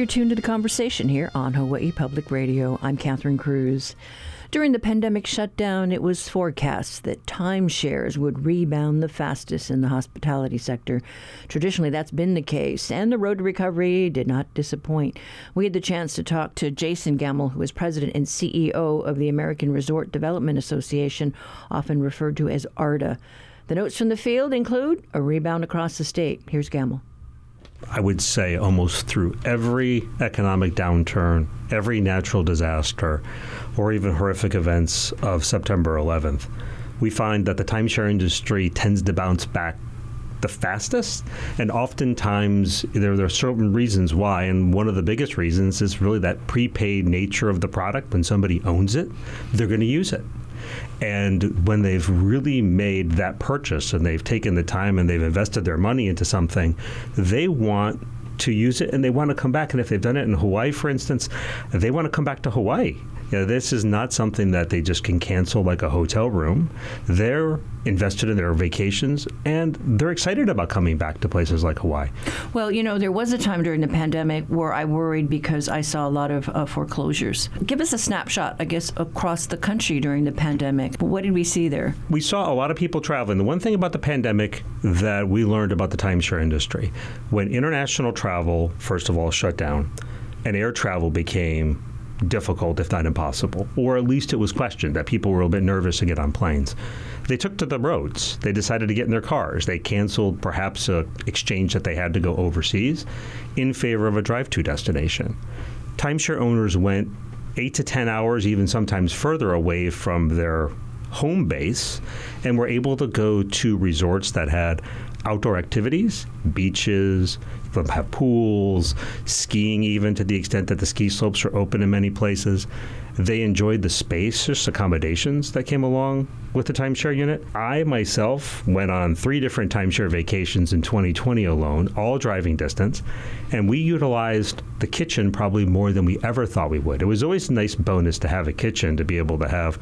You're tuned to the conversation here on Hawaii Public Radio. I'm Catherine Cruz. During the pandemic shutdown, it was forecast that timeshares would rebound the fastest in the hospitality sector. Traditionally, that's been the case, and the road to recovery did not disappoint. We had the chance to talk to Jason Gamble, who is president and CEO of the American Resort Development Association, often referred to as ARDA. The notes from the field include a rebound across the state. Here's Gamble. I would say almost through every economic downturn, every natural disaster, or even horrific events of September 11th, we find that the timeshare industry tends to bounce back the fastest. And oftentimes, there, there, are certain reasons why. And one of the biggest reasons is really that prepaid nature of the product. When somebody owns it, they're going to use it. And when they've really made that purchase and they've taken the time and they've invested their money into something, they want to use it and they want to come back. And if they've done it in Hawaii, for instance, they want to come back to Hawaii. You know, this is not something that they just can cancel like a hotel room. They're invested in their vacations and they're excited about coming back to places like Hawaii. Well, you know, there was a time during the pandemic where I worried because I saw a lot of uh, foreclosures. Give us a snapshot, I guess, across the country during the pandemic. What did we see there? We saw a lot of people traveling. The one thing about the pandemic that we learned about the timeshare industry, when international travel, first of all, shut down, and air travel became difficult, if not impossible, or at least it was questioned that people were a bit nervous to get on planes. They took to the roads. They decided to get in their cars. They canceled perhaps an exchange that they had to go overseas in favor of a drive to destination. Timeshare owners went eight to 10 hours, even sometimes further away from their home base, and were able to go to resorts that had outdoor activities, beaches, have pools, skiing, even to the extent that the ski slopes are open in many places. They enjoyed the spacious accommodations that came along with the timeshare unit. I myself went on three different timeshare vacations in 2020 alone, all driving distance, and we utilized the kitchen probably more than we ever thought we would. It was always a nice bonus to have a kitchen to be able to have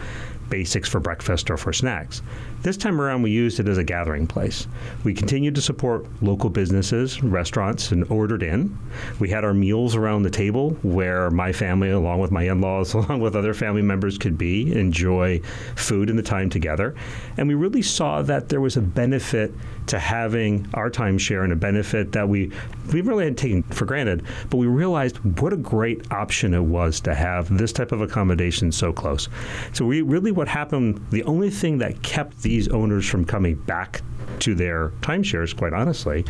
basics for breakfast or for snacks. This time around, we used it as a gathering place. We continued to support local businesses, restaurants, and ordered in. We had our meals around the table where my family, along with my in laws, along with other family members, could be, enjoy food and the time together. And we really saw that there was a benefit to having our timeshare and a benefit that we, we really had taken for granted, but we realized what a great option it was to have this type of accommodation so close. So we really what happened, the only thing that kept these owners from coming back to their timeshares, quite honestly,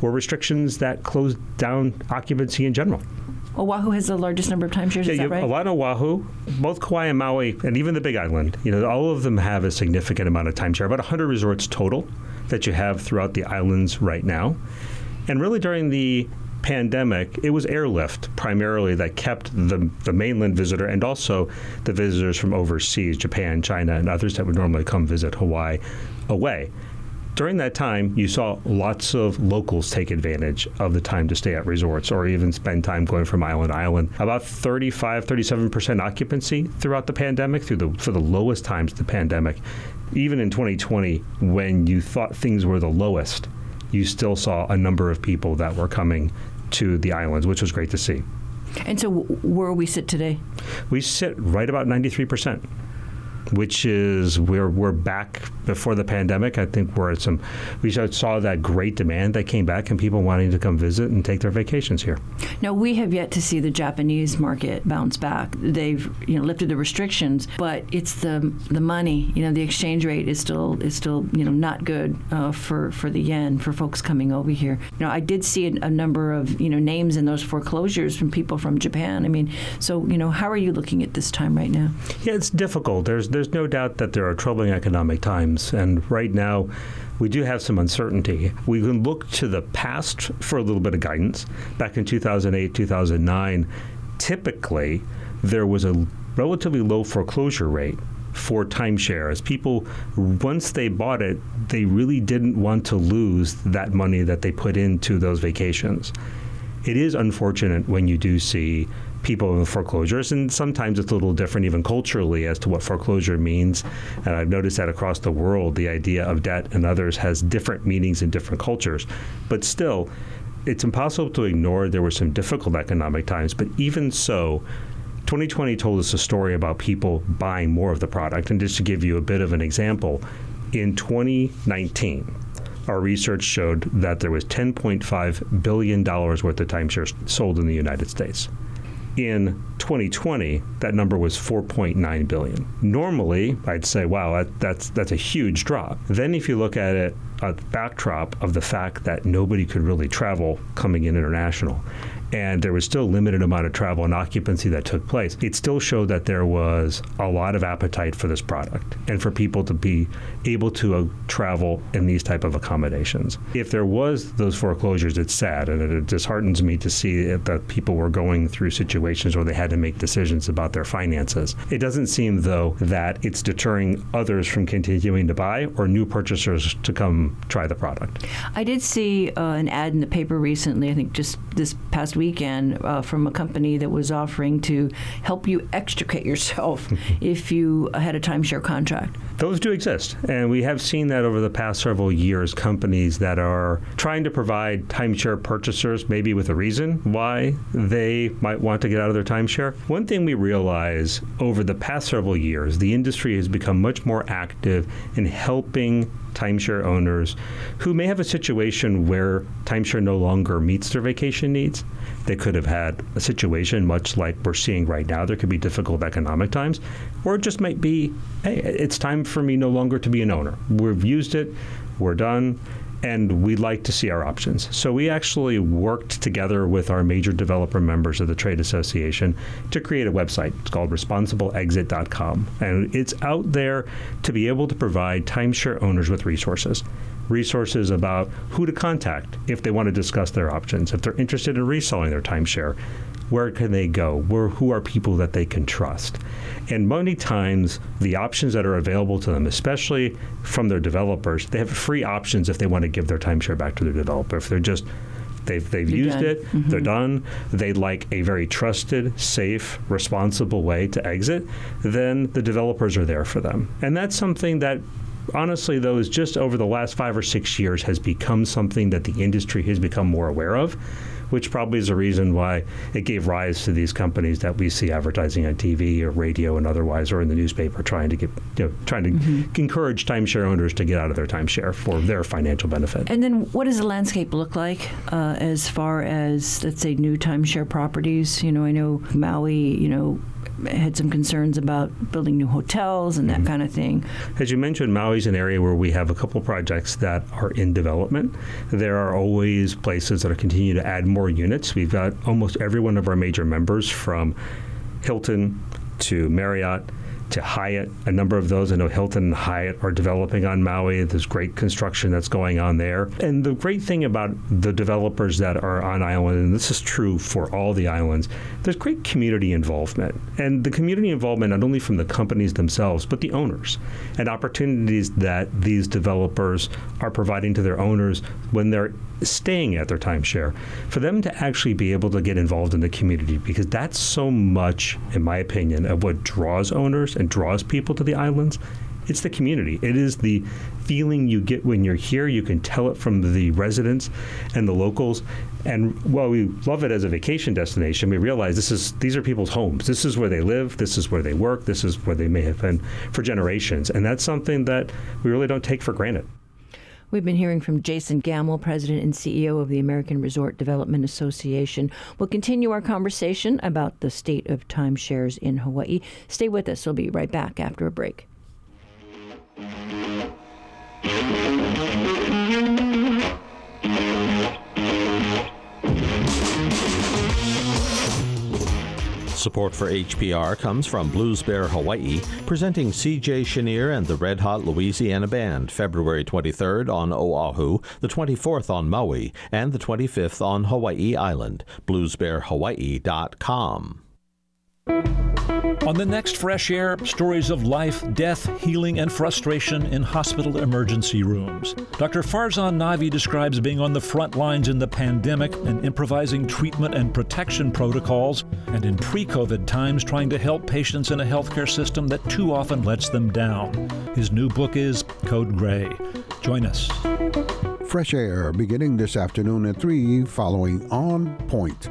were restrictions that closed down occupancy in general. Oahu has the largest number of timeshares. Yeah, is that right? A lot of Oahu, both Kauai and Maui, and even the Big Island. You know, all of them have a significant amount of timeshare. About 100 resorts total that you have throughout the islands right now. And really, during the pandemic, it was airlift primarily that kept the, the mainland visitor and also the visitors from overseas, Japan, China, and others that would normally come visit Hawaii away. During that time, you saw lots of locals take advantage of the time to stay at resorts or even spend time going from island to island. About 35, 37% occupancy throughout the pandemic, through the for the lowest times of the pandemic. Even in 2020, when you thought things were the lowest, you still saw a number of people that were coming to the islands, which was great to see. And so, where we sit today? We sit right about 93% which is we're we're back before the pandemic. I think we're at some we saw that great demand that came back and people wanting to come visit and take their vacations here. Now we have yet to see the Japanese market bounce back. They've you know lifted the restrictions, but it's the the money. You know the exchange rate is still is still you know not good uh, for for the yen for folks coming over here. You know I did see a, a number of you know names in those foreclosures from people from Japan. I mean, so you know how are you looking at this time right now? Yeah, it's difficult. There's there's no doubt that there are troubling economic times, and right now we do have some uncertainty. We can look to the past for a little bit of guidance. Back in 2008, 2009, typically there was a relatively low foreclosure rate for timeshares. People, once they bought it, they really didn't want to lose that money that they put into those vacations. It is unfortunate when you do see people in foreclosures, and sometimes it's a little different, even culturally, as to what foreclosure means. And I've noticed that across the world, the idea of debt and others has different meanings in different cultures. But still, it's impossible to ignore there were some difficult economic times, but even so, 2020 told us a story about people buying more of the product. And just to give you a bit of an example, in 2019, our research showed that there was $10.5 billion worth of timeshares sold in the United States. In 2020, that number was 4.9 billion. Normally, I'd say, wow, that, that's that's a huge drop. Then, if you look at it, a backdrop of the fact that nobody could really travel coming in international, and there was still limited amount of travel and occupancy that took place, it still showed that there was a lot of appetite for this product and for people to be able to uh, travel in these type of accommodations. If there was those foreclosures, it's sad and it disheartens me to see that people were going through situations where they had to make decisions about their finances. It doesn't seem though that it's deterring others from continuing to buy or new purchasers to come try the product. I did see uh, an ad in the paper recently, I think just this past weekend, uh, from a company that was offering to help you extricate yourself if you had a timeshare contract. Those do exist. And we have seen that over the past several years, companies that are trying to provide timeshare purchasers, maybe with a reason why they might want to get out of their timeshare. One thing we realize over the past several years, the industry has become much more active in helping timeshare owners who may have a situation where timeshare no longer meets their vacation needs. They could have had a situation much like we're seeing right now. There could be difficult economic times, or it just might be, hey, it's time for me no longer to be an owner. We've used it, we're done and we'd like to see our options. So we actually worked together with our major developer members of the trade association to create a website. It's called responsibleexit.com, and it's out there to be able to provide timeshare owners with resources. Resources about who to contact if they want to discuss their options, if they're interested in reselling their timeshare, where can they go? Where, who are people that they can trust? And many times, the options that are available to them, especially from their developers, they have free options if they want to give their timeshare back to their developer. If they're just they've, they've used done. it, mm-hmm. they're done, they'd like a very trusted, safe, responsible way to exit, then the developers are there for them. And that's something that honestly, though, is just over the last five or six years has become something that the industry has become more aware of which probably is a reason why it gave rise to these companies that we see advertising on TV or radio and otherwise, or in the newspaper, trying to get, you know, trying to mm-hmm. encourage timeshare owners to get out of their timeshare for their financial benefit. And then, what does the landscape look like uh, as far as, let's say, new timeshare properties? You know, I know Maui, you know, had some concerns about building new hotels and that mm-hmm. kind of thing. As you mentioned, Maui's an area where we have a couple projects that are in development. There are always places that are continuing to add more units. We've got almost every one of our major members from Hilton to Marriott to Hyatt. A number of those, I know Hilton and Hyatt are developing on Maui. There's great construction that's going on there. And the great thing about the developers that are on island, and this is true for all the islands, there's great community involvement. And the community involvement not only from the companies themselves, but the owners and opportunities that these developers are providing to their owners when they're staying at their timeshare, for them to actually be able to get involved in the community because that's so much, in my opinion, of what draws owners and draws people to the islands. It's the community. It is the feeling you get when you're here. You can tell it from the residents and the locals. And while we love it as a vacation destination, we realize this is these are people's homes. This is where they live. This is where they work. This is where they may have been for generations. And that's something that we really don't take for granted. We've been hearing from Jason Gamble, President and CEO of the American Resort Development Association. We'll continue our conversation about the state of timeshares in Hawaii. Stay with us. We'll be right back after a break. Support for HPR comes from Blues Bear Hawaii, presenting CJ Chenier and the Red Hot Louisiana Band February 23rd on Oahu, the 24th on Maui, and the 25th on Hawaii Island. BluesBearHawaii.com. On the next Fresh Air, stories of life, death, healing, and frustration in hospital emergency rooms. Dr. Farzon Nahvi describes being on the front lines in the pandemic and improvising treatment and protection protocols, and in pre COVID times trying to help patients in a healthcare system that too often lets them down. His new book is Code Gray. Join us. Fresh Air beginning this afternoon at 3 following On Point.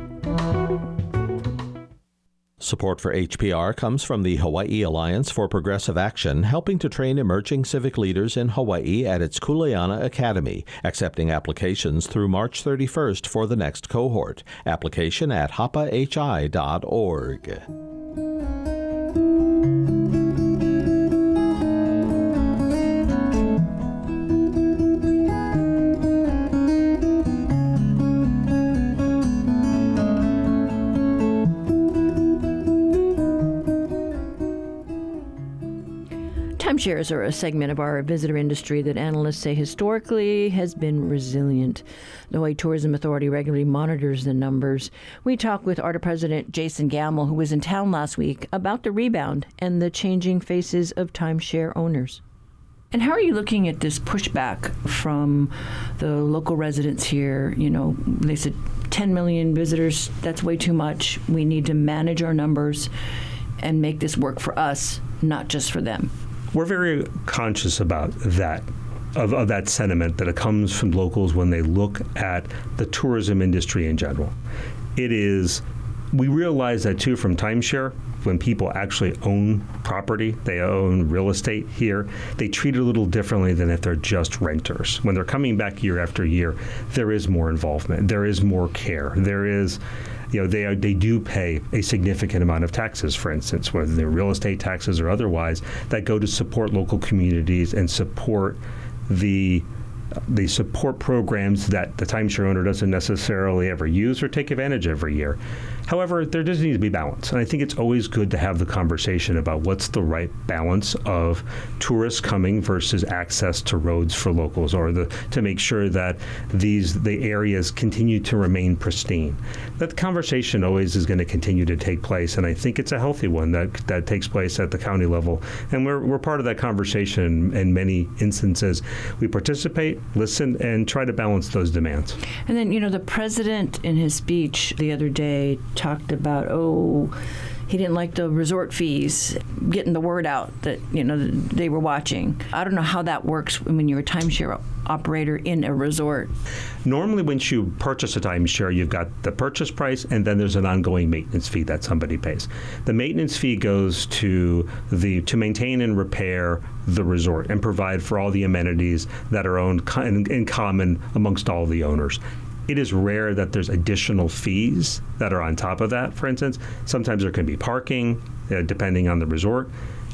Support for HPR comes from the Hawaii Alliance for Progressive Action, helping to train emerging civic leaders in Hawaii at its Kuleana Academy, accepting applications through March 31st for the next cohort. Application at hapahi.org. Timeshares are a segment of our visitor industry that analysts say historically has been resilient. The Hawaii Tourism Authority regularly monitors the numbers. We talked with ARDA President Jason Gamble, who was in town last week, about the rebound and the changing faces of timeshare owners. And how are you looking at this pushback from the local residents here? You know, they said 10 million visitors, that's way too much. We need to manage our numbers and make this work for us, not just for them we're very conscious about that. Of, of, that sentiment that it comes from locals when they look at the tourism industry in general. It is, we realize that too from timeshare, when people actually own property, they own real estate here, they treat it a little differently than if they're just renters. When they're coming back year after year, there is more involvement, there is more care, there is you know, they are, they do pay a significant amount of taxes, for instance, whether they're real estate taxes or otherwise, that go to support local communities and support the the support programs that the timeshare owner doesn't necessarily ever use or take advantage of every year. However, there does need to be balance. And I think it's always good to have the conversation about what's the right balance of tourists coming versus access to roads for locals or the, to make sure that these the areas continue to remain pristine. That conversation always is going to continue to take place. And I think it's a healthy one that, that takes place at the county level. And we're, we're part of that conversation in many instances. We participate, listen, and try to balance those demands. And then, you know, the president in his speech the other day talked about, oh, he didn't like the resort fees, getting the word out that you know they were watching. I don't know how that works when you're a timeshare operator in a resort. Normally, when you purchase a timeshare, you've got the purchase price, and then there's an ongoing maintenance fee that somebody pays. The maintenance fee goes to the to maintain and repair the resort and provide for all the amenities that are owned in, in common amongst all the owners it is rare that there's additional fees that are on top of that. For instance, sometimes there can be parking, uh, depending on the resort.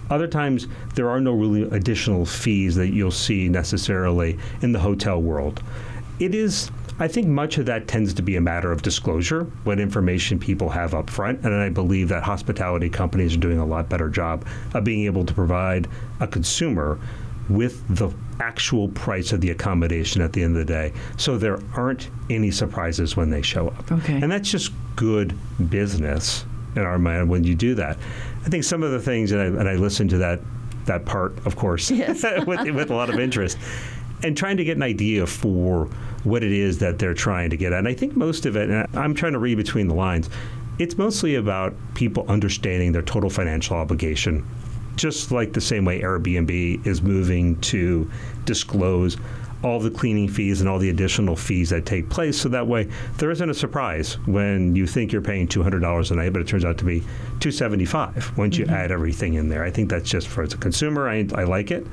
Other times, there are no really additional fees that you'll see necessarily in the hotel world. It is I think much of that tends to be a matter of disclosure, what information people have up front. And I believe that hospitality companies are doing a lot better job of being able to provide a consumer with the actual price of the accommodation at the end of the day. So there aren't any surprises when they show up. Okay. And that's just good business in our mind when you do that. I think some of the things, and I, and I listened to that that part, of course, yes. with, with a lot of interest, and trying to get an idea for what it is that they're trying to get at. And I think most of it, and I'm trying to read between the lines, it's mostly about people understanding their total financial obligation just like the same way Airbnb is moving to disclose all the cleaning fees and all the additional fees that take place so that way there isn't a surprise when you think you're paying $200 a night but it turns out to be 275 once you mm-hmm. add everything in there i think that's just for as a consumer I, I like it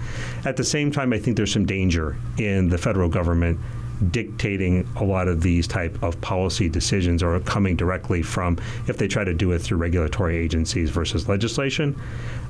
at the same time i think there's some danger in the federal government dictating a lot of these type of policy decisions or coming directly from if they try to do it through regulatory agencies versus legislation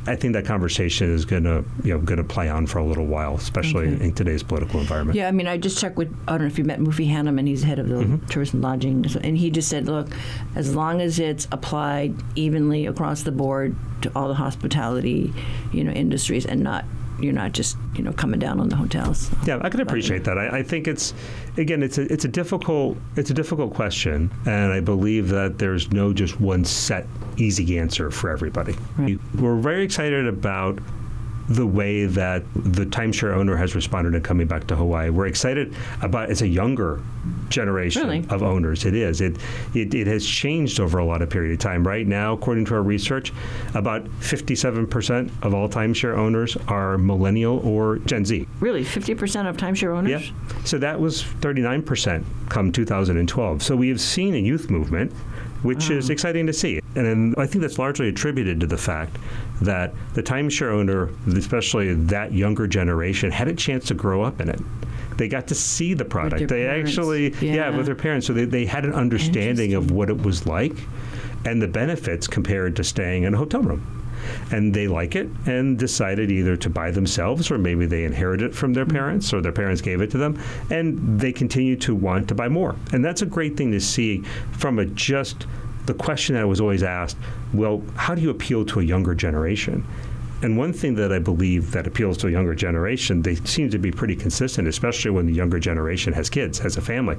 I think that conversation is going to you know going to play on for a little while, especially okay. in today's political environment. Yeah, I mean, I just checked with I don't know if you met Mufi Hannemann. He's head of the mm-hmm. tourism lodging, and he just said, look, as long as it's applied evenly across the board to all the hospitality, you know, industries, and not you're not just you know coming down on the hotels. Yeah, I can appreciate that. I, I, think it's again it's a it's a difficult it's a difficult question, and I believe that there's no just one set easy answer for everybody. Right. We're very excited about the way that the timeshare owner has responded in coming back to Hawaii. We're excited about it's a younger generation Really? of owners. It is. It, it it has changed over a lot of period of time. Right now, according to our research, about 57% of all timeshare owners are millennial or Gen Z. Really, 50% of timeshare owners? Yep. So that was 39% come 2012. So we have seen a youth movement, which is exciting to see. And then I think that's largely attributed to the fact that the timeshare owner, especially that younger generation, had a chance to grow up in it. They got to see the product. They parents. actually, yeah. Yeah. with their parents. So they, they had an understanding of what it was like and the benefits compared to staying in a hotel room and they like it and decided either to buy themselves or maybe they inherited it from their mm-hmm. parents or their parents gave it to them and they continue to want to buy more. And that's a great thing to see from a just the question that was always asked well how do you appeal to a younger generation? And one thing that I believe that appeals to a younger generation, they seem to be pretty consistent, especially when the younger generation has kids, has a family.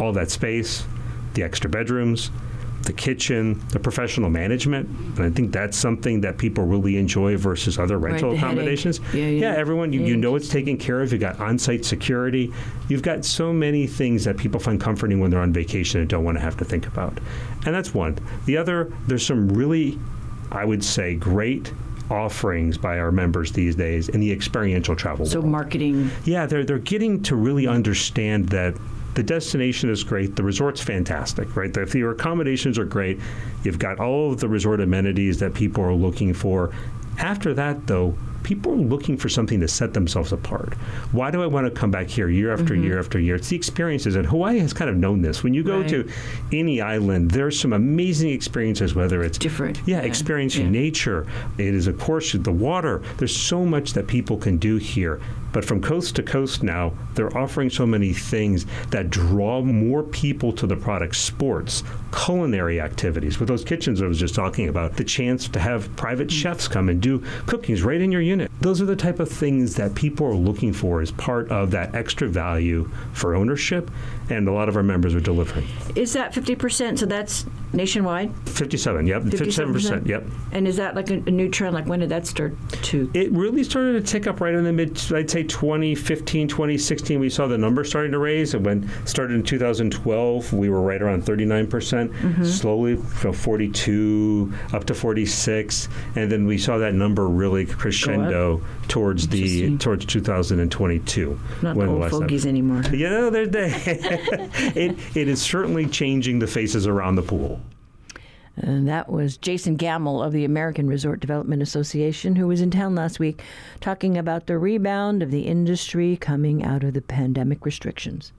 All that space, the extra bedrooms, the kitchen, the professional management. And I think that's something that people really enjoy versus other rental headache. accommodations. Yeah, yeah. everyone, you, you know it's taken care of. You've got on site security. You've got so many things that people find comforting when they're on vacation and don't want to have to think about. And that's one. The other, there's some really, I would say, great offerings by our members these days in the experiential travel So world. marketing. Yeah, they're they're getting to really understand that the destination is great, the resort's fantastic, right? If your accommodations are great, you've got all of the resort amenities that people are looking for. After that, though, people are looking for something to set themselves apart. Why do I want to come back here year after mm-hmm. year after year? It's the experiences, and Hawaii has kind of known this. When you go Right. to any island, there's some amazing experiences, whether it's Different. yeah, Yeah. experiencing Yeah. nature. It is, of course, the water. There's so much that people can do here. But from coast to coast now, they're offering so many things that draw more people to the product sports, culinary activities. With those kitchens I was just talking about, the chance to have private mm. chefs come and do cookings right in your unit. Those are the type of things that people are looking for as part of that extra value for ownership. And a lot of our members are delivering. Is that 50%? So that's nationwide? 57, yep. 57%, yep. And is that like a, a new trend? Like when did that start to? It really started to tick up right in the mid, I'd say 2015, 2016. We saw the number starting to raise. And when it started in 2012, we were right around 39%, Mm-hmm. slowly from 42 up to 46. And then we saw that number really crescendo towards the towards 2022. Not when the the old fogies anymore. You know, they're, they it, it is certainly changing the faces around the pool. And that was Jason Gamble of the American Resort Development Association, who was in town last week talking about the rebound of the industry coming out of the pandemic restrictions.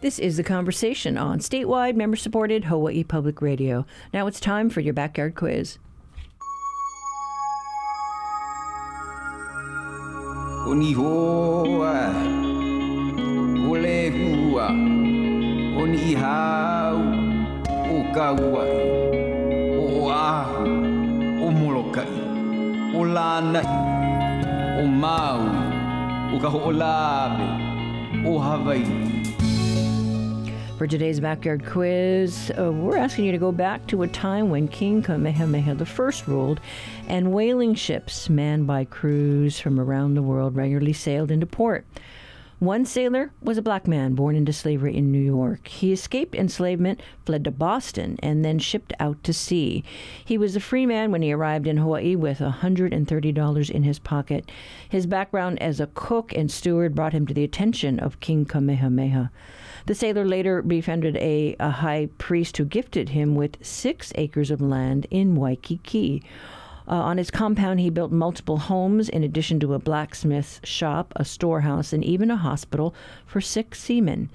This is the conversation on statewide, member supported Hawaii Public Radio. Now it's time for your backyard quiz. Ahu, o molokai, o lanai, o maui, o Kaho'olawe, o Hawaii. For today's backyard quiz, uh, we're asking you to go back to a time when King Kamehameha I ruled, and whaling ships manned by crews from around the world regularly sailed into port. One sailor was a black man born into slavery in New York. He escaped enslavement, fled to Boston, and then shipped out to sea. He was a free man when he arrived in Hawaii with $130 in his pocket. His background as a cook and steward brought him to the attention of King Kamehameha. The sailor later befriended a, a high priest who gifted him with six acres of land in Waikiki. Uh, on his compound, he built multiple homes in addition to a blacksmith's shop, a storehouse, and even a hospital for sick seamen.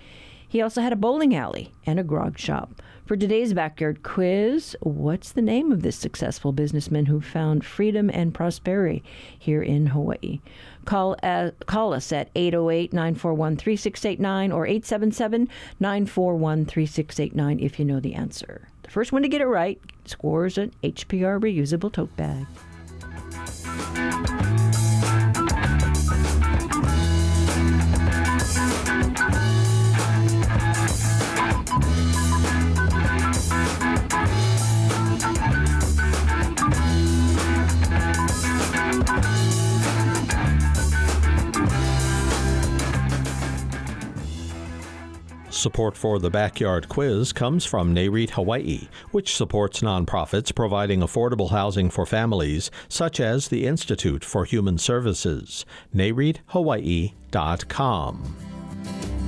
He also had a bowling alley and a grog shop. For today's backyard quiz, what's the name of this successful businessman who found freedom and prosperity here in Hawaii? Call, uh, call us at 808 941 3689 or 877 941 3689 if you know the answer. The first one to get it right scores an HPR reusable tote bag. Support for the Backyard Quiz comes from NAREIT Hawaii, which supports nonprofits providing affordable housing for families, such as the Institute for Human Services. NAREITHawaii.com.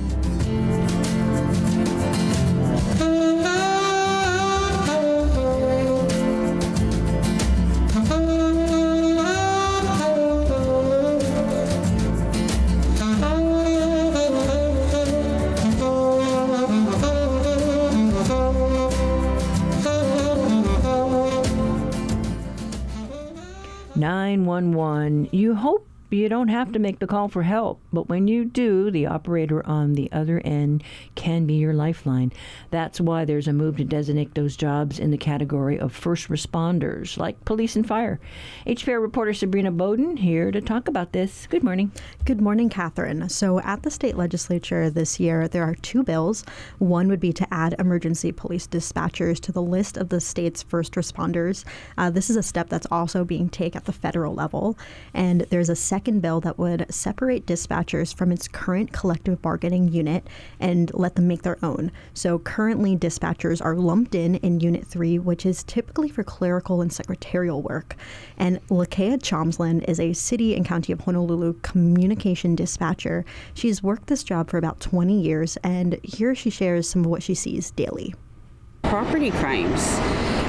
Nine one one. You hope you don't have to make the call for help, but when you do, the operator on the other end can be your lifeline. That's why there's a move to designate those jobs in the category of first responders, like police and fire. HPR reporter Sabrina Bodon here to talk about this. Good morning. Good morning, Catherine. So, at the state legislature this year, there are two bills. One would be to add emergency police dispatchers to the list of the state's first responders. Uh, this is a step that's also being taken at the federal level. And there's a second bill that would separate dispatchers from its current collective bargaining unit and let them make their own. So, currently, dispatchers are lumped in in Unit 3, which is typically for clerical and secretarial work. And Lakea Chomslin is a city and county of Honolulu communication dispatcher. She's worked this job for about 20 years, and here she shares some of what she sees daily. Property crimes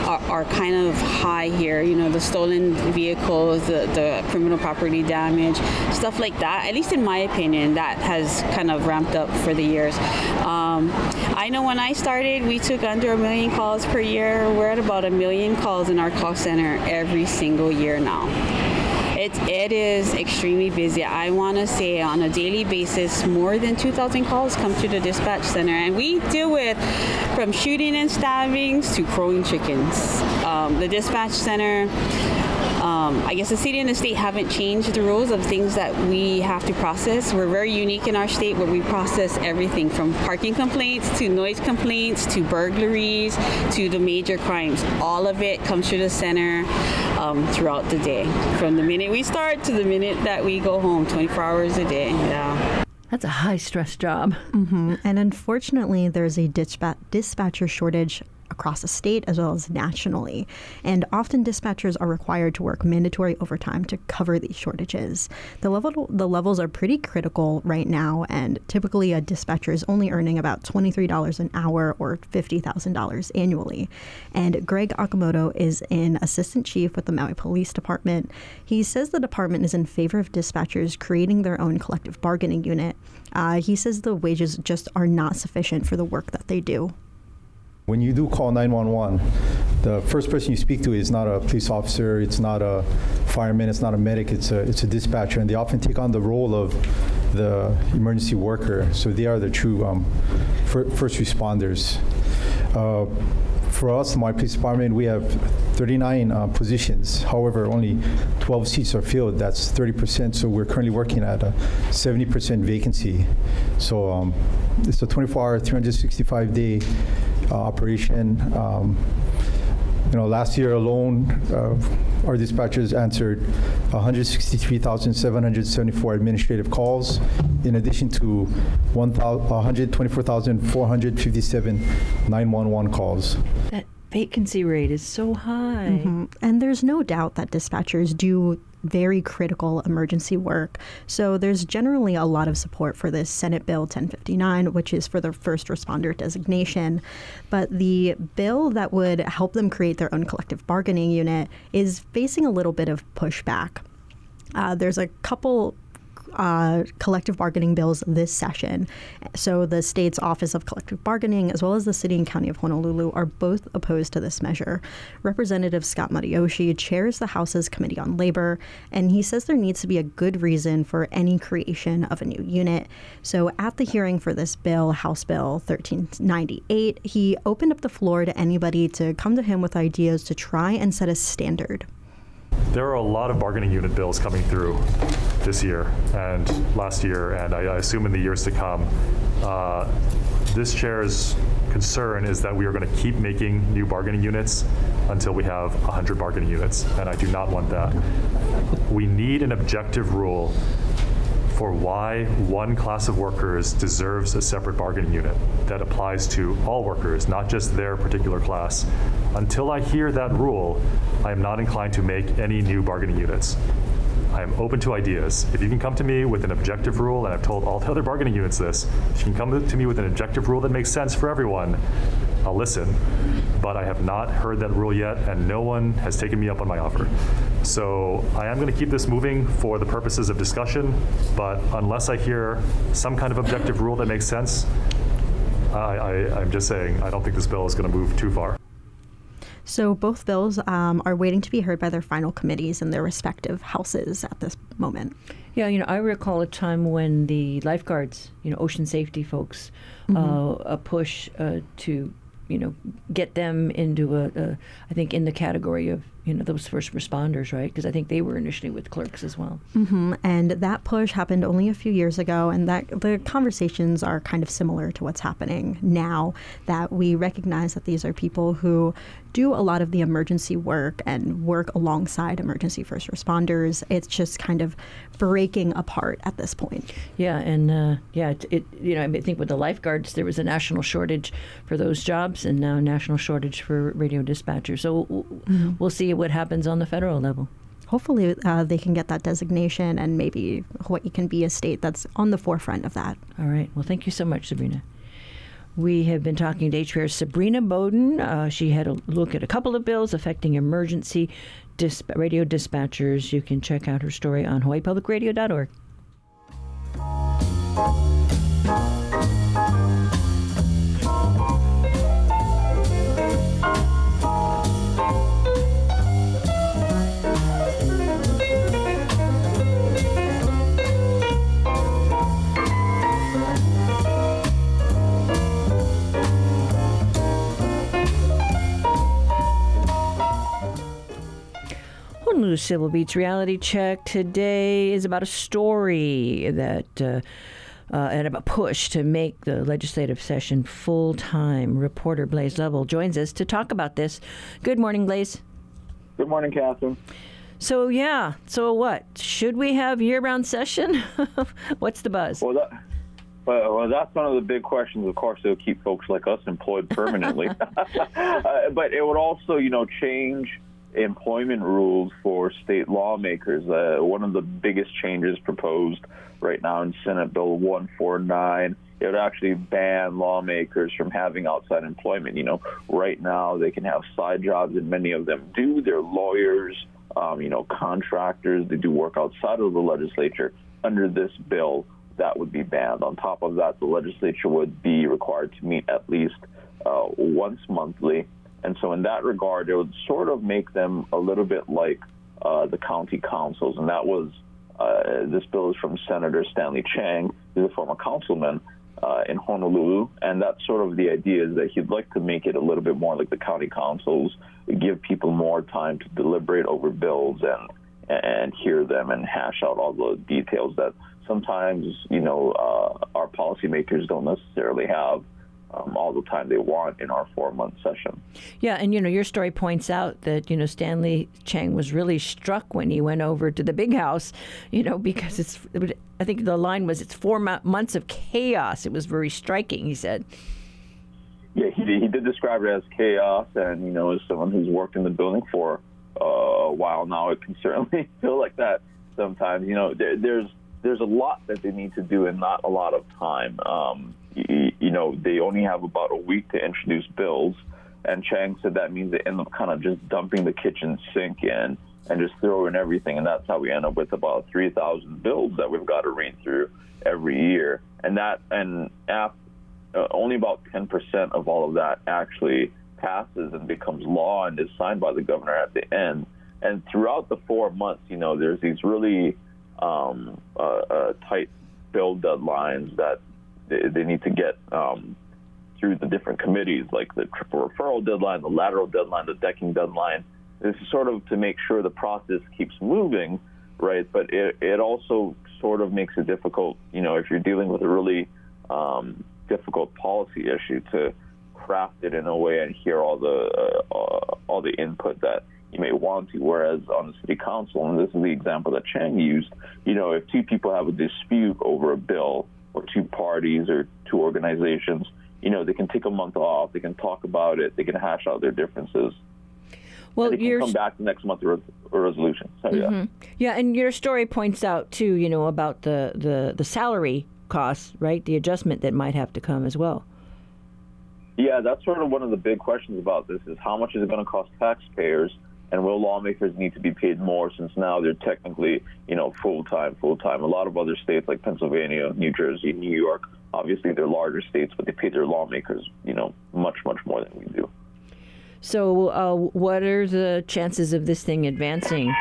are, are, kind of high here. You know, the stolen vehicles, the, the criminal property damage, stuff like that. At least in my opinion, that has kind of ramped up for the years. Um, I know when I started, we took under a million calls per year. We're at about a million calls in our call center every single year now. It, it is extremely busy. I want to say on a daily basis, more than 2,000 calls come to the dispatch center, and we deal with from shooting and stabbings to crowing chickens. Um, the dispatch center um, I guess the city and the state haven't changed the rules of things that we have to process. We're very unique in our state where we process everything from parking complaints to noise complaints to burglaries to the major crimes. All of it comes to the center um, throughout the day, from the minute we start to the minute that we go home, 24 hours a day. Yeah. That's a high stress job. Mm-hmm. And unfortunately, there's a dispatch- dispatcher shortage across the state as well as nationally. And often dispatchers are required to work mandatory overtime to cover these shortages. The level the levels are pretty critical right now, and typically a dispatcher is only earning about $23 an hour or $50,000 annually. And Greg Okamoto is an assistant chief with the Maui Police Department. He says the department is in favor of dispatchers creating their own collective bargaining unit. Uh, he says the wages just are not sufficient for the work that they do. When you do call 911, the first person you speak to is not a police officer, it's not a fireman, it's not a medic, it's a, it's a dispatcher, and they often take on the role of the emergency worker. So they are the true um, fir- first responders. Uh, for us, my police department, we have 39 uh, positions. However, only 12 seats are filled. That's 30%. So we're currently working at a 70% vacancy. So um, it's a 24-hour, 365-day uh, operation. Um, you know, last year alone, uh, our dispatchers answered 163,774 administrative calls, in addition to 124,457 911 calls. That vacancy rate is so high. Mm-hmm. And there's no doubt that dispatchers do very critical emergency work. So there's generally a lot of support for this Senate Bill 1059, which is for the first responder designation. But the bill that would help them create their own collective bargaining unit is facing a little bit of pushback. Uh, there's a couple uh, collective bargaining bills this session. So the state's Office of Collective Bargaining, as well as the City and County of Honolulu, are both opposed to this measure. Representative Scot Matayoshi chairs the House's Committee on Labor, and he says there needs to be a good reason for any creation of a new unit. So at the hearing for this bill, House Bill 1398, he opened up the floor to anybody to come to him with ideas to try and set a standard. There are a lot of bargaining unit bills coming through this year and last year, and I, I assume in the years to come. Uh, this chair's concern is that we are going to keep making new bargaining units until we have 100 bargaining units, and I do not want that. We need an objective rule for why one class of workers deserves a separate bargaining unit that applies to all workers, not just their particular class. Until I hear that rule, I am not inclined to make any new bargaining units. I am open to ideas. If you can come to me with an objective rule, and I've told all the other bargaining units this, if you can come to me with an objective rule that makes sense for everyone, I'll listen. But I have not heard that rule yet, and no one has taken me up on my offer. So I am going to keep this moving for the purposes of discussion, but unless I hear some kind of objective rule that makes sense, I, I, I'm just saying I don't think this bill is going to move too far. So both bills um, are waiting to be heard by their final committees in their respective houses at this moment. Yeah, you know, I recall a time when the lifeguards, you know, ocean safety folks, mm-hmm. uh, a push uh, to, you know, get them into a, a, I think, in the category of you know those first responders, right? Because I think they were initially with clerks as well. Mm-hmm. And that push happened only a few years ago, and that the conversations are kind of similar to what's happening now. That we recognize that these are people who do a lot of the emergency work and work alongside emergency first responders. It's just kind of breaking apart at this point. Yeah, and uh, yeah, it, it, you know I think with the lifeguards there was a national shortage for those jobs, and now a national shortage for radio dispatchers. So mm-hmm. we'll see what happens on the federal level hopefully uh, they can get that designation and maybe Hawaii can be a state that's on the forefront of that. All right. Well, thank you so much, Sabrina. We have been talking to HPR's Sabrina Bodon. Uh, she had a look at a couple of bills affecting emergency dis- radio dispatchers. You can check out her story on hawaiipublicradio.org. Honolulu Civil Beat's reality check today is about a story that. Uh, uh, and about push to make the legislative session full time. Reporter Blaze Lovell joins us to talk about this. Good morning, Blaze. Good morning, Catherine. So yeah, so what? Should we have year-round session? What's the buzz? Well, that, well, well, that's one of the big questions. Of course, it'll keep folks like us employed permanently, uh, but it would also, you know, change employment rules for state lawmakers. Uh, one of the biggest changes proposed right now in Senate Bill 149 it would actually ban lawmakers from having outside employment. You know, right now they can have side jobs, and many of them do. They're lawyers, um, you know, contractors. They do work outside of the legislature. Under this bill, that would be banned. On top of that, the legislature would be required to meet at least uh, once monthly and so, in that regard, it would sort of make them a little bit like uh, the county councils. And that was uh, this bill is from Senator Stanley Chang, who's a former councilman uh, in Honolulu. And that's sort of the idea is that he'd like to make it a little bit more like the county councils, give people more time to deliberate over bills and and hear them and hash out all the details that sometimes you know uh, our policymakers don't necessarily have um, all the time they want in our four month session. Yeah, and you know, your story points out that, you know, Stanley Chang was really struck when he went over to the big house, you know, because it's, I think the line was, it's four months of chaos. It was very striking, he said. Yeah, he, he did describe it as chaos, and, you know, as someone who's worked in the building for uh, a while now, it can certainly feel like that sometimes. You know, there, there's, there's a lot that they need to do and not a lot of time. Um, you know, they only have about a week to introduce bills. And Chang said that means they end up kind of just dumping the kitchen sink in and just throwing everything. And that's how we end up with about 3,000 bills that we've got to read through every year. And that, and after, uh, only about 10% of all of that actually passes and becomes law and is signed by the governor at the end. And throughout the four months, you know, there's these really um, uh, uh, tight bill deadlines that they, they need to get um, through the different committees, like the triple referral deadline, the lateral deadline, the decking deadline. This is sort of to make sure the process keeps moving, right? But it, it also sort of makes it difficult, you know, if you're dealing with a really um, difficult policy issue to craft it in a way and hear all the uh, all the input that you may want to. Whereas on the city council, and this is the example that Chang used, you know, if two people have a dispute over a bill or two parties or two organizations, you know, they can take a month off, they can talk about it, they can hash out their differences. Well, and they can come back next month with a resolution. So, mm-hmm. yeah. Yeah, and your story points out too, you know, about the, the, the salary costs, right? The adjustment that might have to come as well. Yeah, that's sort of one of the big questions about this is how much is it going to cost taxpayers and will lawmakers need to be paid more since now they're technically, you know, full time, full time. A lot of other states like Pennsylvania, New Jersey, New York, obviously they're larger states, but they pay their lawmakers, you know, much, much more than we do. So, uh, what are the chances of this thing advancing?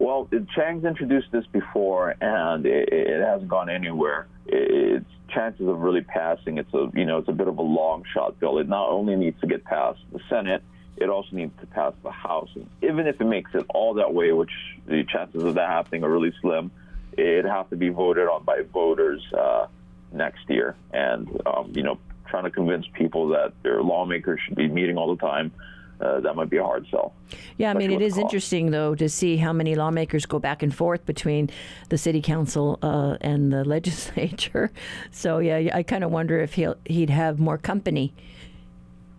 Well, Chang's introduced this before, and it, it hasn't gone anywhere. Its chances of really passing, it's a you know, it's a bit of a long shot bill. It not only needs to get past the Senate, it also needs to pass the House. And even if it makes it all that way, which the chances of that happening are really slim, it has to be voted on by voters uh, next year. And um, you know, trying to convince people that their lawmakers should be meeting all the time. Uh, that might be a hard sell. Yeah, I mean, it is interesting, though, to see how many lawmakers go back and forth between the city council uh, and the legislature. So, yeah, I kind of wonder if he'll, he'd have more company.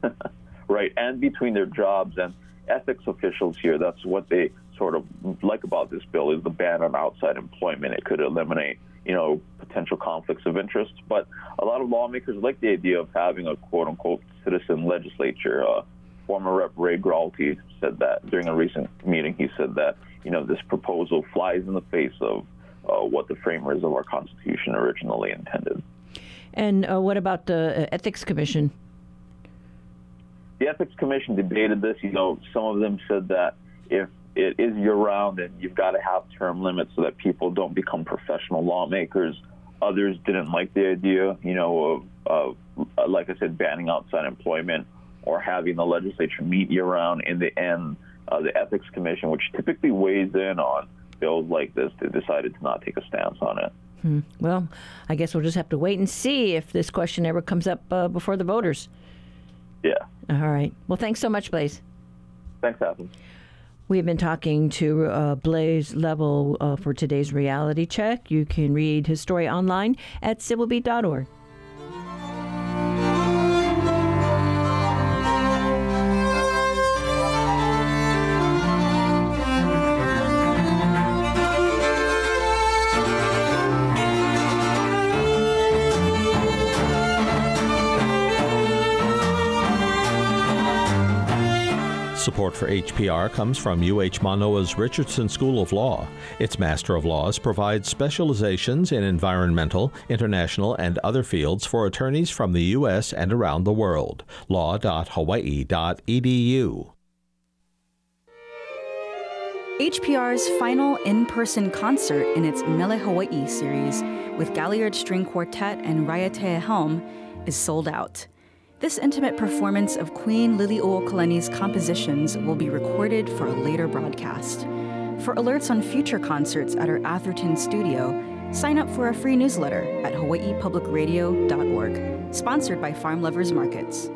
right, and between their jobs and ethics officials here, that's what they sort of like about this bill is the ban on outside employment. It could eliminate, you know, potential conflicts of interest. But a lot of lawmakers like the idea of having a quote unquote citizen legislature. Uh, former Rep. Ray Gralty said that during a recent meeting. He said that you know this proposal flies in the face of uh, what the framers of our Constitution originally intended. And uh, what about the uh, Ethics Commission? The Ethics Commission debated this. You know, some of them said that if it is year round and you've got to have term limits so that people don't become professional lawmakers. Others didn't like the idea, you know, of, of like I said, banning outside employment or having the legislature meet year round. In the end, uh, the Ethics Commission, which typically weighs in on bills like this, they decided to not take a stance on it. Hmm. Well, I guess we'll just have to wait and see if this question ever comes up uh, before the voters. Yeah. All right. Well, thanks so much, Blaze. Thanks, Athens. We have been talking to uh, Blaze Lovell uh, for today's reality check. You can read his story online at civilbeat.org. Support for HPR comes from UH Manoa's Richardson School of Law. Its Master of Laws provides specializations in environmental, international, and other fields for attorneys from the U.S. and around the world. law.hawaii.edu. HPR's final in person concert in its Mele Hawaii series with Galliard String Quartet and Raiatea Helm is sold out. This intimate performance of Queen Liliuokalani's compositions will be recorded for a later broadcast. For alerts on future concerts at our Atherton studio, sign up for a free newsletter at hawaiipublicradio.org, sponsored by Farm Lovers Markets.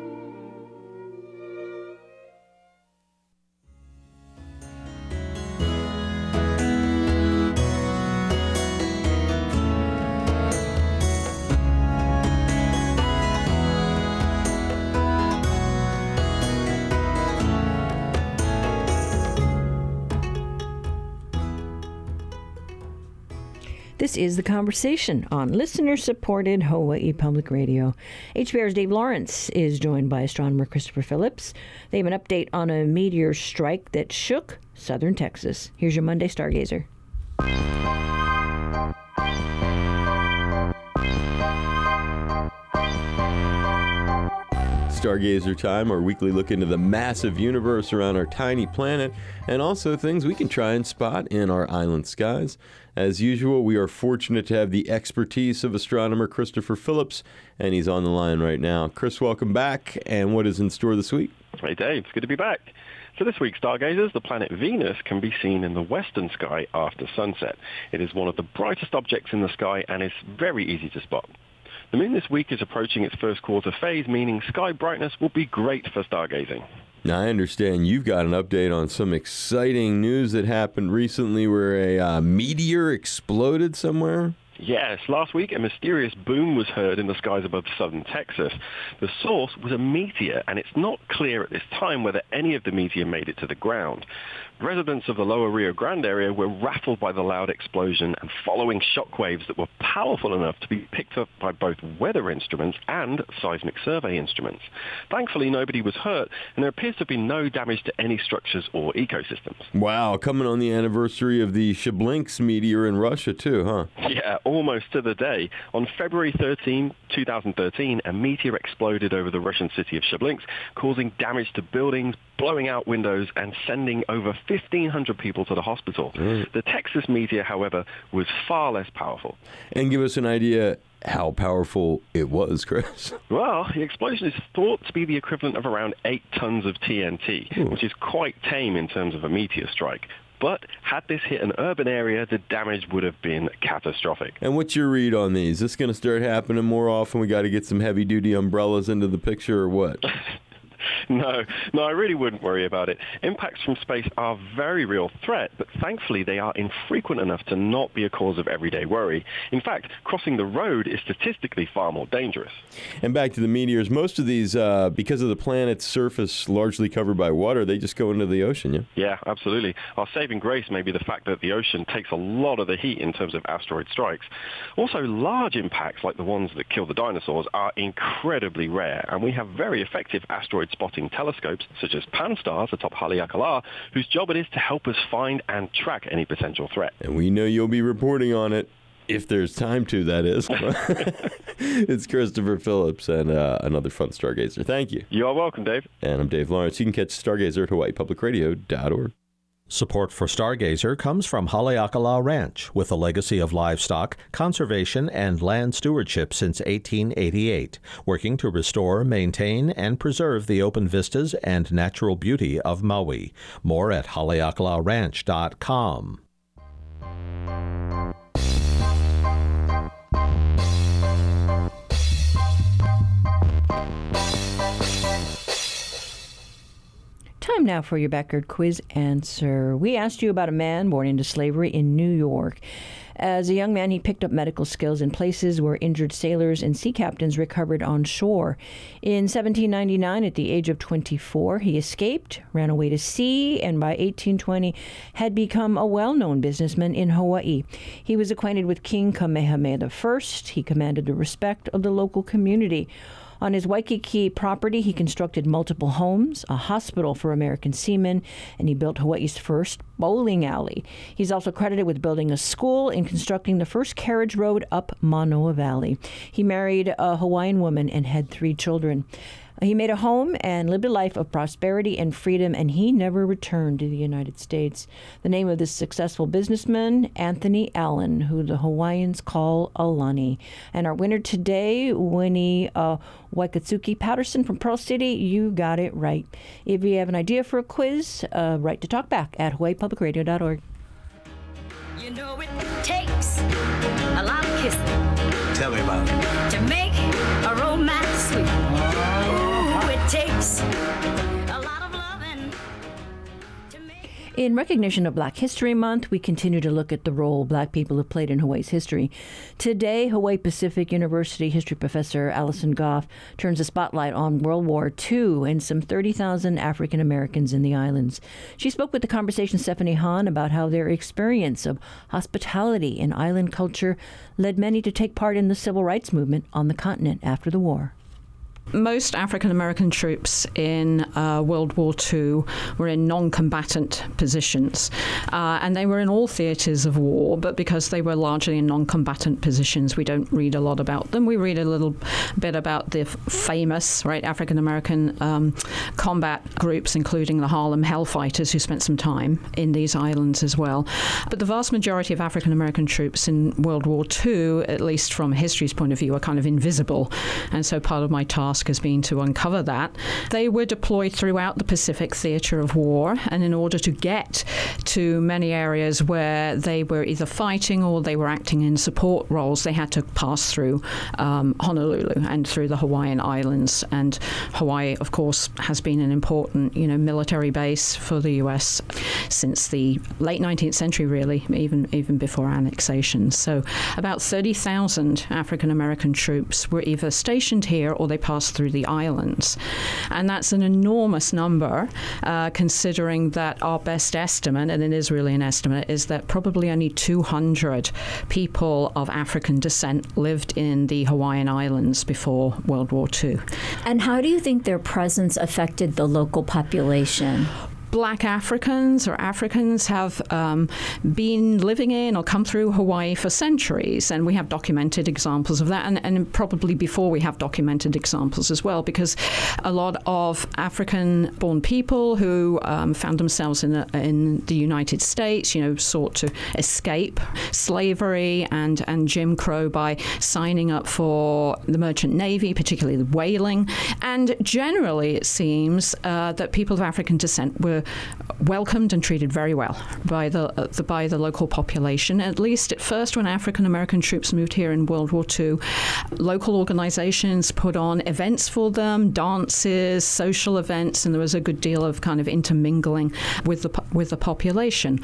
This is The Conversation on listener supported Hawaii Public Radio. HPR's Dave Lawrence is joined by astronomer Christopher Phillips. They have an update on a meteor strike that shook southern Texas. Here's your Monday Stargazer. Stargazer Time, our weekly look into the massive universe around our tiny planet, and also things we can try and spot in our island skies. As usual, we are fortunate to have the expertise of astronomer Christopher Phillips, and he's on the line right now. Chris, welcome back, and what is in store this week? Hey, Dave, it's good to be back. So this week, stargazers, the planet Venus can be seen in the western sky after sunset. It is one of the brightest objects in the sky and is very easy to spot. The moon this week is approaching its first quarter phase, meaning sky brightness will be great for stargazing. Now, I understand you've got an update on some exciting news that happened recently where a uh, meteor exploded somewhere. Yes, last week a mysterious boom was heard in the skies above southern Texas. The source was a meteor, and it's not clear at this time whether any of the meteor made it to the ground. Residents of the lower Rio Grande area were rattled by the loud explosion and following shockwaves that were powerful enough to be picked up by both weather instruments and seismic survey instruments. Thankfully, nobody was hurt, and there appears to have been no damage to any structures or ecosystems. Wow, coming on the anniversary of the Chelyabinsk meteor in Russia, too, huh? Yeah, almost to the day. On February 13, 2013, a meteor exploded over the Russian city of Chelyabinsk, causing damage to buildings, blowing out windows, and sending over 1,500 people to the hospital. Mm. The Texas media, however, was far less powerful. And give us an idea how powerful it was, Chris. Well, the explosion is thought to be the equivalent of around 8 tons of TNT, which is quite tame in terms of a meteor strike. But had this hit an urban area, the damage would have been catastrophic. And what's your read on these? Is this going to start happening more often? We got to get some heavy duty umbrellas into the picture or what? No, no, I really wouldn't worry about it. Impacts from space are a very real threat, but thankfully they are infrequent enough to not be a cause of everyday worry. In fact, crossing the road is statistically far more dangerous. And back to the meteors, most of these, uh, because of the planet's surface largely covered by water, they just go into the ocean, yeah? Yeah, absolutely. Our saving grace may be the fact that the ocean takes a lot of the heat in terms of asteroid strikes. Also, large impacts like the ones that kill the dinosaurs are incredibly rare, and we have very effective asteroid spotting telescopes, such as Pan-STARRS atop Haleakala, whose job it is to help us find and track any potential threat. And we know you'll be reporting on it. If there's time to, that is. it's Christopher Phillips and uh, another fun Stargazer. Thank you. You are welcome, Dave. And I'm Dave Lawrence. You can catch Stargazer at HawaiiPublicRadio.org. Support for Stargazer comes from Haleakala Ranch, with a legacy of livestock, conservation, and land stewardship since 1888, working to restore, maintain, and preserve the open vistas and natural beauty of Maui. More at haleakalaranch.com. Time now for your backyard quiz answer. We asked you about a man born into slavery in New York. As a young man, he picked up medical skills in places where injured sailors and sea captains recovered on shore. In 1799, at the age of 24, he escaped, ran away to sea, and by 1820 had become a well known businessman in Hawaii. He was acquainted with King Kamehameha I. He commanded the respect of the local community. On his Waikiki property, he constructed multiple homes, a hospital for American seamen, and he built Hawaii's first bowling alley. He's also credited with building a school and constructing the first carriage road up Manoa Valley. He married a Hawaiian woman and had three children. He made a home and lived a life of prosperity and freedom, and he never returned to the United States. The name of this successful businessman, Anthony Allen, who the Hawaiians call Alani. And our winner today, Winnie uh, Waikatsuki Patterson from Pearl City, you got it right. If you have an idea for a quiz, uh, write to talkback at hawaiipublicradio.org. You know it takes a lot of kissing Tell me about it. to make a romance In recognition of Black History Month, we continue to look at the role black people have played in Hawaii's history. Today, Hawaii Pacific University history professor Allison Gough turns a spotlight on World War II and some 30,000 African Americans in the islands. She spoke with the conversation Stephanie Hahn about how their experience of hospitality and island culture led many to take part in the civil rights movement on the continent after the war. Most African American troops in uh, World War II were in non combatant positions. Uh, and they were in all theatres of war, but because they were largely in non combatant positions, we don't read a lot about them. We read a little bit about the f- famous, right, African American um, combat groups, including the Harlem Hellfighters, who spent some time in these islands as well. But the vast majority of African American troops in World War II, at least from history's point of view, are kind of invisible. And so part of my task task has been to uncover that. They were deployed throughout the Pacific theater of war, and in order to get to many areas where they were either fighting or they were acting in support roles, they had to pass through um, Honolulu and through the Hawaiian Islands. And Hawaii, of course, has been an important, you know, military base for the U.S. since the late 19th century, really, even even before annexation. So, about 30,000 African American troops were either stationed here or they passed through the islands, and that's an enormous number, uh, considering that our best estimate, and it is really an estimate, is that probably only 200 people of African descent lived in the Hawaiian Islands before World War II. And how do you think their presence affected the local population? Black Africans or Africans have um, been living in or come through Hawaii for centuries, and we have documented examples of that, and, and probably before we have documented examples as well, because a lot of African born people who um, found themselves in, a, in the United States, you know, sought to escape slavery and, and Jim Crow by signing up for the merchant navy, particularly the whaling. And generally, it seems uh, that people of African descent were welcomed and treated very well by the, uh, the by the local population. At least at first, when African American troops moved here in World War II, local organizations put on events for them, dances, social events, and there was a good deal of kind of intermingling with the with the population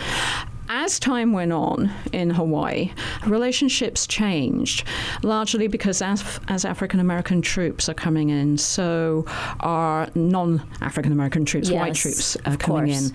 as time went on in Hawaii, relationships changed, largely because as, as African American troops are coming in, so are non African American troops, Yes, white troops are coming course.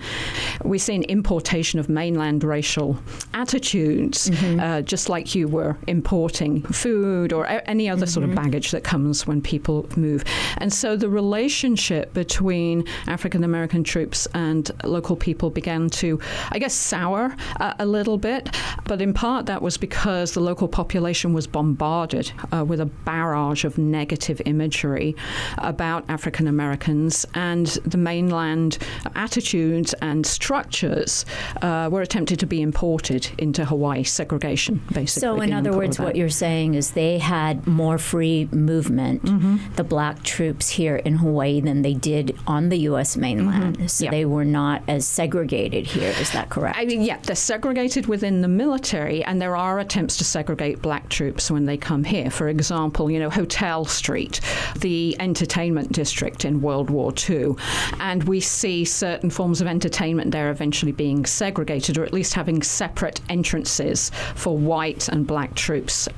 in. We see an importation of mainland racial attitudes, Mm-hmm. uh, just like you were importing food or a- any other sort of Mm-hmm. baggage that comes when people move. And so the relationship between African American troops and local people began to, I guess, sour uh, a little bit. But in part, that was because the local population was bombarded uh, with a barrage of negative imagery about African Americans, and the mainland attitudes and structures uh, were attempted to be imported into Hawaii segregation, basically. So, in other words, what you're saying is they had more free movement, Mm-hmm. the black troops here in Hawaii, than they did on the U.S. mainland. So Mm-hmm. Yeah. they were not as segregated here. Is that correct? I mean, yeah, segregated within the military, and there are attempts to segregate black troops when they come here. For example, you know, Hotel Street, the entertainment district in World War II, and we see certain forms of entertainment there eventually being segregated, or at least having separate entrances for white and black troops.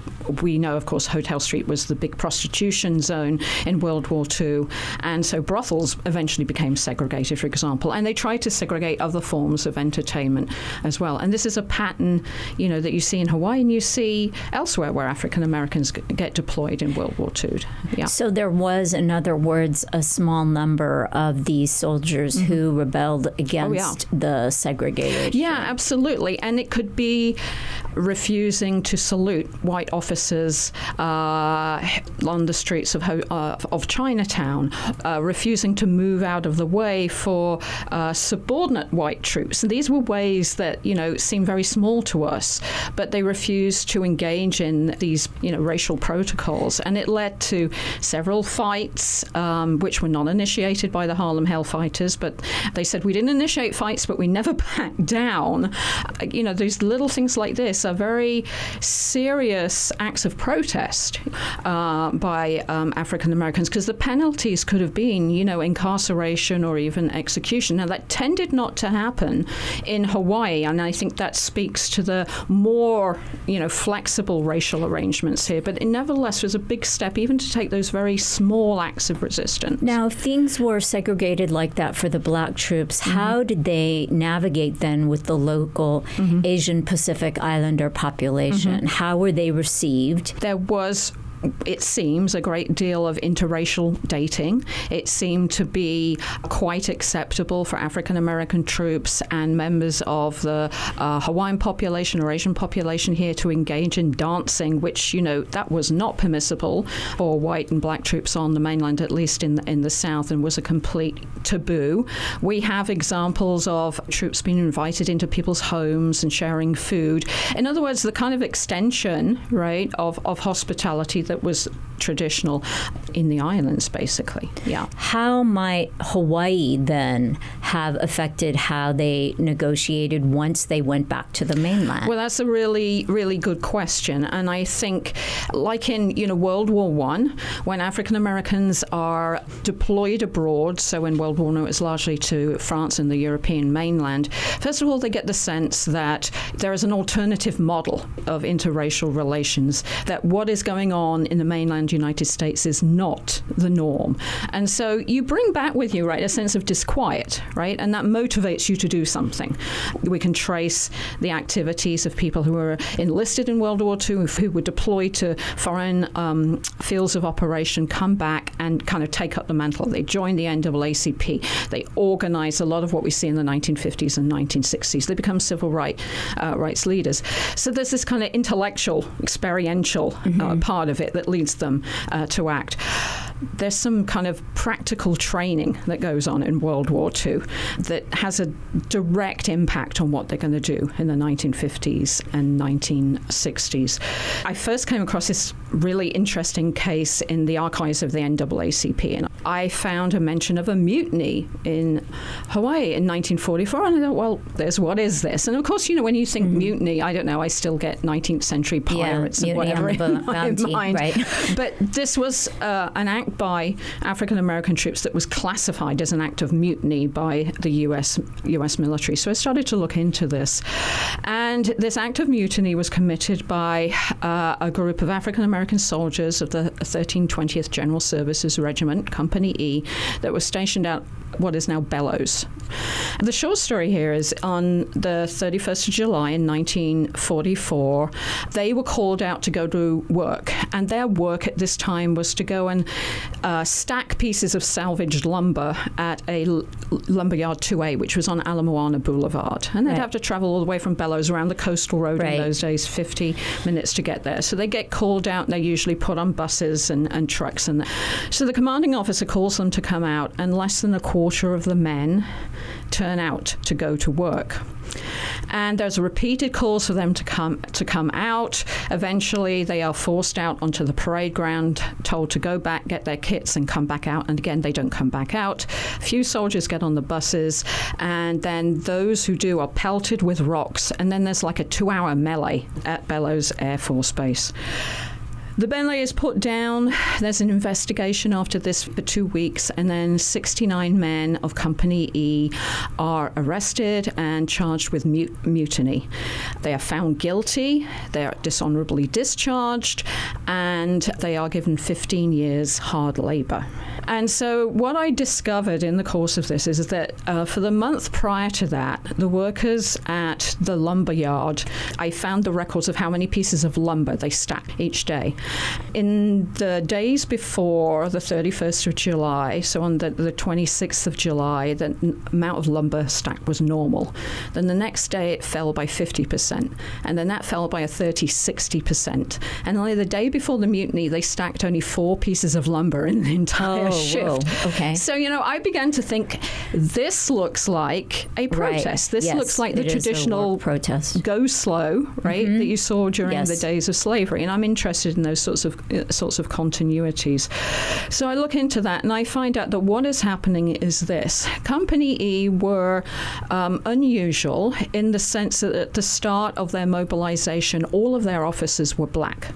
We know, of course, Hotel Street was the big prostitution zone in World War II, and so brothels eventually became segregated, for example, and they tried to segregate other forms of entertainment as well. And this is a pattern, you know, that you see in Hawaii and you see elsewhere where African Americans get deployed in World War II. Yeah. So there was, in other words, a small number of these soldiers who rebelled against the segregated. Yeah, absolutely. And it could be refusing to salute white officers uh, on the streets of, Ho- uh, of Chinatown, uh, refusing to move out of the way for uh, subordinate white troops. And these were ways that, you know, seem very small to us, but they refused to engage in these, you know, racial protocols. And it led to several fights, um, which were not initiated by the Harlem Hellfighters, but they said we didn't initiate fights, but we never backed down. Uh, You know, these little things like this are very serious acts of protest uh, by um, African Americans because the penalties could have been, you know, incarceration or even execution. Now, that tended not to happen in Hawaii, and I think that speaks to the more, you know, flexible racial arrangements here. But it nevertheless was a big step, even to take those very small acts of resistance. Now, if things were segregated like that for the black troops, Mm-hmm. how did they navigate then with the local Asian Pacific Islander population? How were they received? There was it seems a great deal of interracial dating. It seemed to be quite acceptable for African American troops and members of the uh, Hawaiian population or Asian population here to engage in dancing, which you know that was not permissible for white and black troops on the mainland, at least in in the South, and was a complete taboo. We have examples of troops being invited into people's homes and sharing food. In other words, the kind of extension, right, of, of hospitality that was traditional in the islands, basically. Yeah. How might Hawaii then have affected how they negotiated once they went back to the mainland? Well, that's a really, really good question, and I think, like in you know World War One, when African Americans are deployed abroad, so in World War One it was largely to France and the European mainland. First of all, they get the sense that there is an alternative model of interracial relations. That what is going on in the mainland United States is not the norm, and so you bring back with you right a sense of disquiet, right, and that motivates you to do something. We can trace the activities of people who were enlisted in World War II, who were deployed to foreign um, fields of operation, come back and kind of take up the mantle. They join the NAACP. They organize a lot of what we see in the 1950s and 1960s. They become civil right, uh, rights leaders. So there's this kind of intellectual, experiential uh, part of it that leads them uh, to act there's some kind of practical training that goes on in World War II that has a direct impact on what they're going to do in the 1950s and 1960s. I first came across this really interesting case in the archives of the NAACP, and I found a mention of a mutiny in Hawaii in 1944. And I thought, well, there's what is this? And of course, you know, when you think mutiny, I don't know, I still get 19th century pirates and whatever in my bounty, mind. right. But this was uh, an act by African American troops that was classified as an act of mutiny by the U.S. U.S. military. So I started to look into this, and this act of mutiny was committed by uh, a group of African American soldiers of the 1320th General Services Regiment, Company E, that was stationed out what is now Bellows. The short story here is on the 31st of July in 1944, they were called out to go to work, and their work at this time was to go and uh, stack pieces of salvaged lumber at a l- lumberyard 2A, which was on Ala Moana Boulevard. And they'd Right. have to travel all the way from Bellows around the coastal road Right. in those days, 50 minutes to get there. So they get called out, they're usually put on buses and, and trucks. And so the commanding officer calls them to come out, and less than a quarter of the men turn out to go to work. And there's repeated calls for them to come to come out. Eventually, they are forced out onto the parade ground, told to go back, get their kits, and come back out. And again, they don't come back out. A few soldiers get on the buses, and then those who do are pelted with rocks. And then there's like a two-hour melee at Bellows Air Force Base. The Bentley is put down. There's an investigation after this for two weeks, and then 69 men of Company E are arrested and charged with mu- mutiny. They are found guilty, they are dishonorably discharged, and they are given 15 years hard labor. And so, what I discovered in the course of this is that uh, for the month prior to that, the workers at the lumber yard, I found the records of how many pieces of lumber they stacked each day. In the days before the 31st of July, so on the, the 26th of July, the n- amount of lumber stacked was normal. Then the next day it fell by 50%, and then that fell by a 30 60%. And only the day before the mutiny, they stacked only four pieces of lumber in the entire Oh, shift. whoa, okay. So, you know, I began to think this looks like a Right, protest. This yes, looks like the it is a traditional protest. go slow, right, that mm-hmm. you saw during Yes. the days of slavery. And I'm interested in those sorts of uh, sorts of continuities. So I look into that and I find out that what is happening is this: Company E were um, unusual in the sense that at the start of their mobilization, all of their officers were black,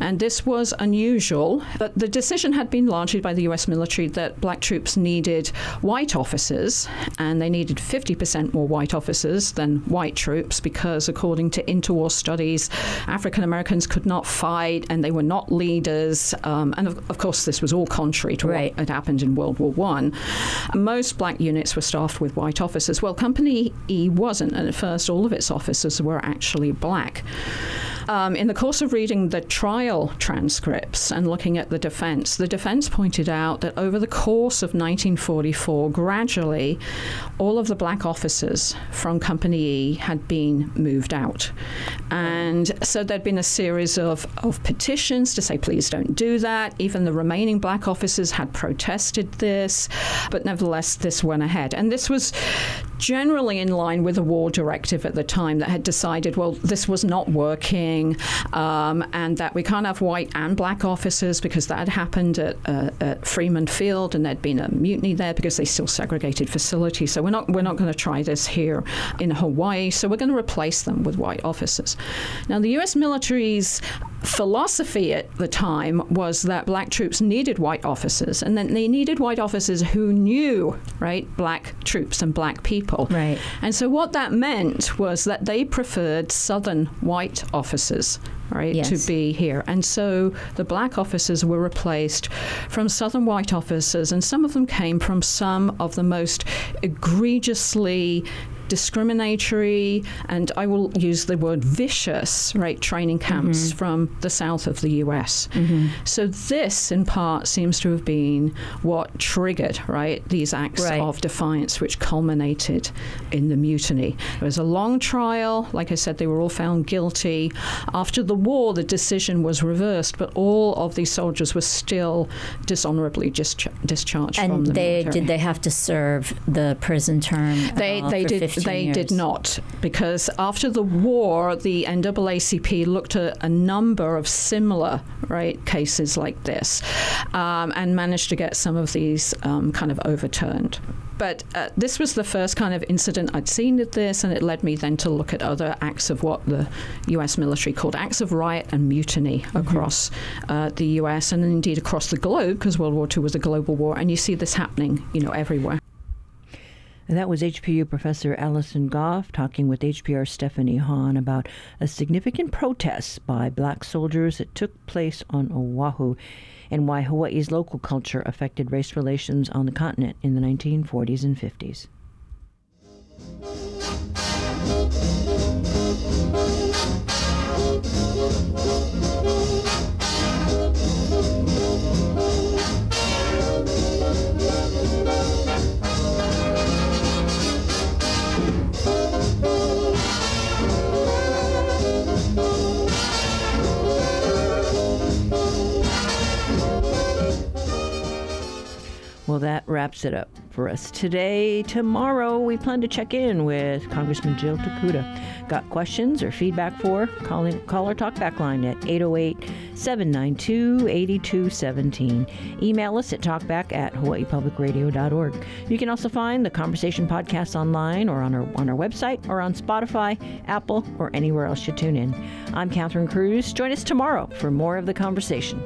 and this was unusual. But the decision had been largely by the U.S. military that black troops needed white officers, and they needed 50% more white officers than white troops because, according to interwar studies, African Americans could not fight and they were not leaders. Um, and of, of course, this was all contrary to Right. what had happened in World War One. Most black units were staffed with white officers. Well, Company E wasn't, and at first, all of its officers were actually black. Um, in the course of reading the trial transcripts and looking at the defense, the defense pointed out that over the course of 1944, gradually, all of the black officers from Company E had been moved out. And so there'd been a series of, of petitions to say, please don't do that. Even the remaining black officers had protested this, but nevertheless, this went ahead. And this was generally in line with a war directive at the time that had decided, well, this was not working, um, and that we can't have white and black officers because that had happened at, uh, at Freeman Field, and there'd been a mutiny there because they still segregated facilities. So we're not we're not going to try this here in Hawaii. So we're going to replace them with white officers. Now the U.S. military's philosophy at the time was that black troops needed white officers, and then they needed white officers who knew right black troops and black people. Right. And so what that meant was that they preferred Southern white officers right, Yes. to be here. And so the black officers were replaced from Southern white officers, and some of them came from some of the most egregiously discriminatory and I will use the word vicious right training camps Mhm. from the south of the US. Mhm. So this in part seems to have been what triggered right these acts Right. of defiance which culminated in the mutiny. There was a long trial, like I said they were all found guilty. After the war the decision was reversed but all of these soldiers were still dishonorably dischar- discharged from And the they military. did they have to serve the prison term? They, uh, they did 15 they years? did not because after the war the NAACP looked at a number of similar right cases like this um, and managed to get some of these um, kind of overturned. But uh, this was the first kind of incident I'd seen with this, and it led me then to look at other acts of what the U.S. military called acts of riot and mutiny across uh, the U.S. and indeed across the globe, because World War II was a global war, and you see this happening, you know, everywhere. And that was HPU Professor Allison Gough talking with HPR Stephanie Hahn about a significant protest by black soldiers that took place on Oahu and why Hawaii's local culture affected race relations on the continent in the 1940s and 50s. Well, that wraps it up for us today. Tomorrow, we plan to check in with Congressman Jill Tokuda. Got questions or feedback for? Call, in, call our talkback line at 808 792 8217. Email us at talkback at hawaiipublicradio.org. You can also find the Conversation podcast online or on our, on our website or on Spotify, Apple, or anywhere else you tune in. I'm Catherine Cruz. Join us tomorrow for more of the conversation.